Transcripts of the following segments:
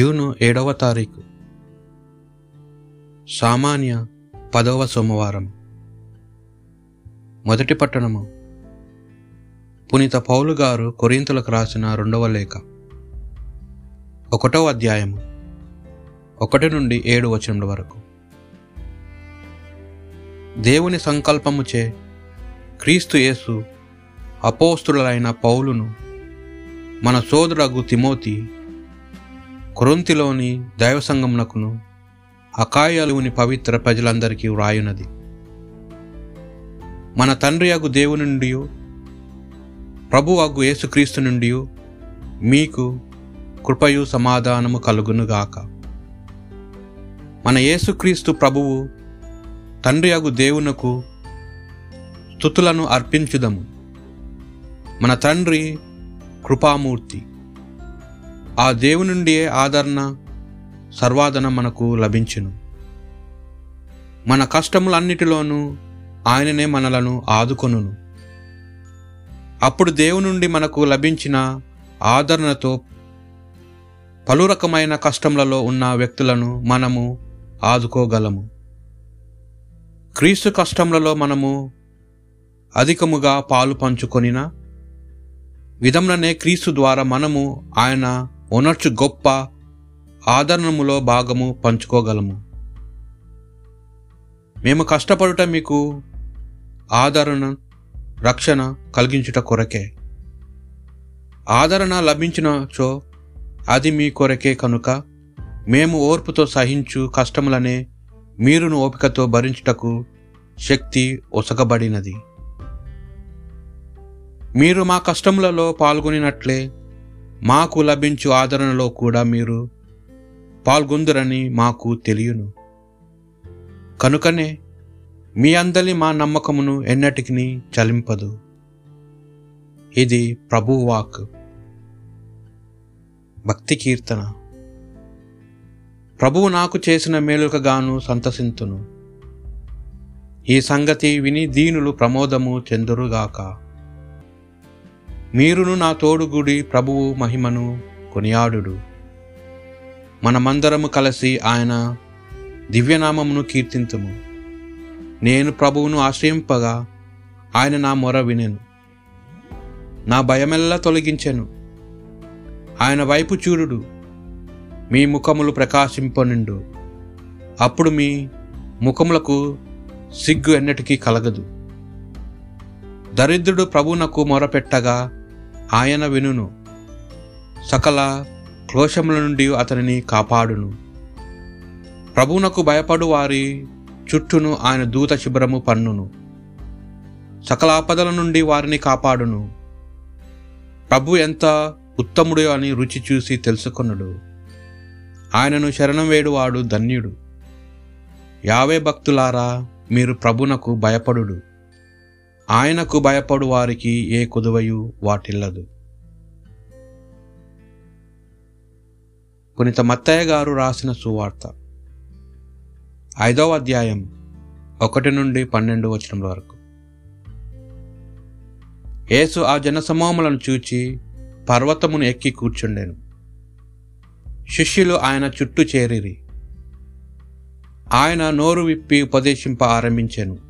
June ఏడవ తారీఖు. సామాన్య పదవ సోమవారం. మొదటి పట్టణము. పునీత పౌలు గారు కొరింతలకు రాసిన రెండవ లేఖ. ఒకటవ అధ్యాయము. ఒకటి నుండి ఏడు వచనముల వరకు. దేవుని సంకల్పముచే క్రీస్తు యేసు అపోస్తులైన పౌలును మన సోదరగు తిమోతి కొరింతిలోని దైవసంగమునకును అకాయలుని పవిత్ర ప్రజలందరికీ వ్రాయునది. మన తండ్రి అగు దేవుని నుండి ప్రభు అగు యేసుక్రీస్తు నుండి మీకు కృపయు సమాధానము కలుగునుగాక మన యేసుక్రీస్తు ప్రభువు తండ్రి అగు దేవునకు స్థుతులను అర్పించుదము. మన తండ్రి కృపామూర్తి. ఆ దేవుని నుండియే ఆదరణ సర్వాదన మనకు లభించును. మన కష్టములన్నిటిలోనూ ఆయననే మనలను ఆదుకొనును. అప్పుడు దేవుని నుండి మనకు లభించిన ఆదరణతో పలు రకమైన కష్టములలో ఉన్న వ్యక్తులను మనము ఆదుకోగలము. క్రీస్తు కష్టములలో మనము అధికముగా పాలు పంచుకొనిన విధములనే క్రీస్తు ద్వారా మనము ఆయన ఉనర్చు గొప్ప ఆదరణములో భాగము పంచుకోగలము. మేము కష్టపడుట మీకు ఆదరణ రక్షణ కలిగించుట కొరకే. ఆదరణ లభించినచో అది మీ కొరకే కనుక మేము ఓర్పుతో సహించు కష్టములనే మీరును ఓపికతో భరించుటకు శక్తి ఒసగబడినది. మీరు మా కష్టములలో పాల్గొనినట్లే మాకు లభించు ఆదరణలో కూడా మీరు పాల్గొందురని మాకు తెలియను. కనుకనే మీ అందరి మా నమ్మకమును ఎన్నటికి చలింపదు. ఇది ప్రభువాక్ భక్తి కీర్తన. ప్రభువు నాకు చేసిన మేలుకగాను సంతసింతును. ఈ సంగతి విని దీనులు ప్రమోదము చెందురుగాక. మీరును నా తోడుగుడి ప్రభువు మహిమను కొనియాడుడు. మనమందరము కలిసి ఆయన దివ్యనామమును కీర్తింతుము. నేను ప్రభువును ఆశ్రయింపగా ఆయన నా మొర వినెను. నా భయమెల్లా తొలగించెను. ఆయన వైపు చూడుడు. మీ ముఖములు ప్రకాశింపనుండు. అప్పుడు మీ ముఖములకు సిగ్గు ఎన్నటికీ కలగదు. దరిద్రుడు ప్రభునకు మొరపెట్టగా ఆయన వినును. సకల క్లోషముల నుండి అతనిని కాపాడును. ప్రభువునకు భయపడు వారి చుట్టూను ఆయన దూత శిబిరము పన్నును. సకల ఆపదల నుండి వారిని కాపాడును. ప్రభు ఎంత ఉత్తముడు అని రుచి చూసి తెలుసుకొనుడు. ఆయనను శరణం వేడువాడు ధన్యుడు. యావే భక్తులారా మీరు ప్రభునకు భయపడుడు ఆయనకు భయపడు వారికి ఏ కుదువయు వాటిల్లదు. పునిత మత్తయ్య గారు రాసిన సువార్త. ఐదవ అధ్యాయం ఒకటి నుండి పన్నెండు వచనముల వరకు. యేసు ఆ జనసమూహములను చూచి పర్వతమును ఎక్కి కూర్చుండెను. శిష్యులు ఆయన చుట్టూ చేరిరి. ఆయన నోరు విప్పి ఉపదేశింప ఆరంభించాను.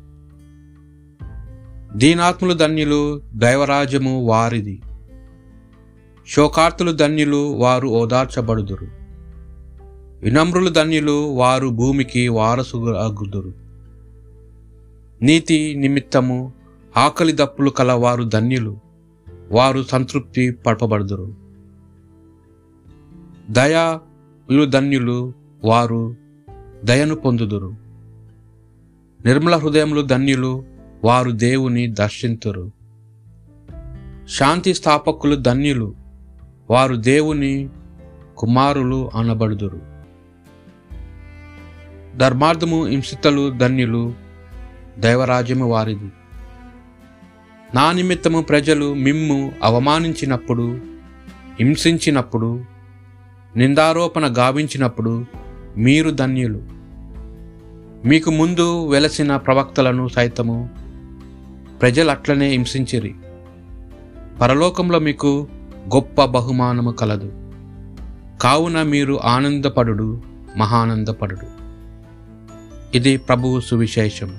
దీనాత్ములు ధన్యులు దైవరాజ్యము వారిది. శోకార్తులు ధన్యులు వారు ఓదార్చబడుదురు. వినమ్రులు ధన్యులు వారు భూమికి వారసుగుదురు నీతి నిమిత్తము ఆకలి దప్పులు కల వారు ధన్యులు వారు సంతృప్తి పడపబడుదురు. దయాలు ధన్యులు వారు దయను పొందుదురు. నిర్మల హృదయములు ధన్యులు వారు దేవుని దర్శింతురు. శాంతి స్థాపకులు ధన్యులు వారు దేవుని కుమారులు అనబడుదురు. ధర్మార్థము హింసితలు ధన్యులు దైవరాజ్యము వారిది. నా నిమిత్తము ప్రజలు మిమ్ము అవమానించినప్పుడు హింసించినప్పుడు నిందారోపణ గావించినప్పుడు మీరు ధన్యులు. మీకు ముందు వెలసిన ప్రవక్తలను సైతము ప్రజలు అట్లనే హింసించిరి. పరలోకంలో మీకు గొప్ప బహుమానము కలదు. కావున మీరు ఆనందపడుడు మహానందపడుడు. ఇది ప్రభువు సువిశేషం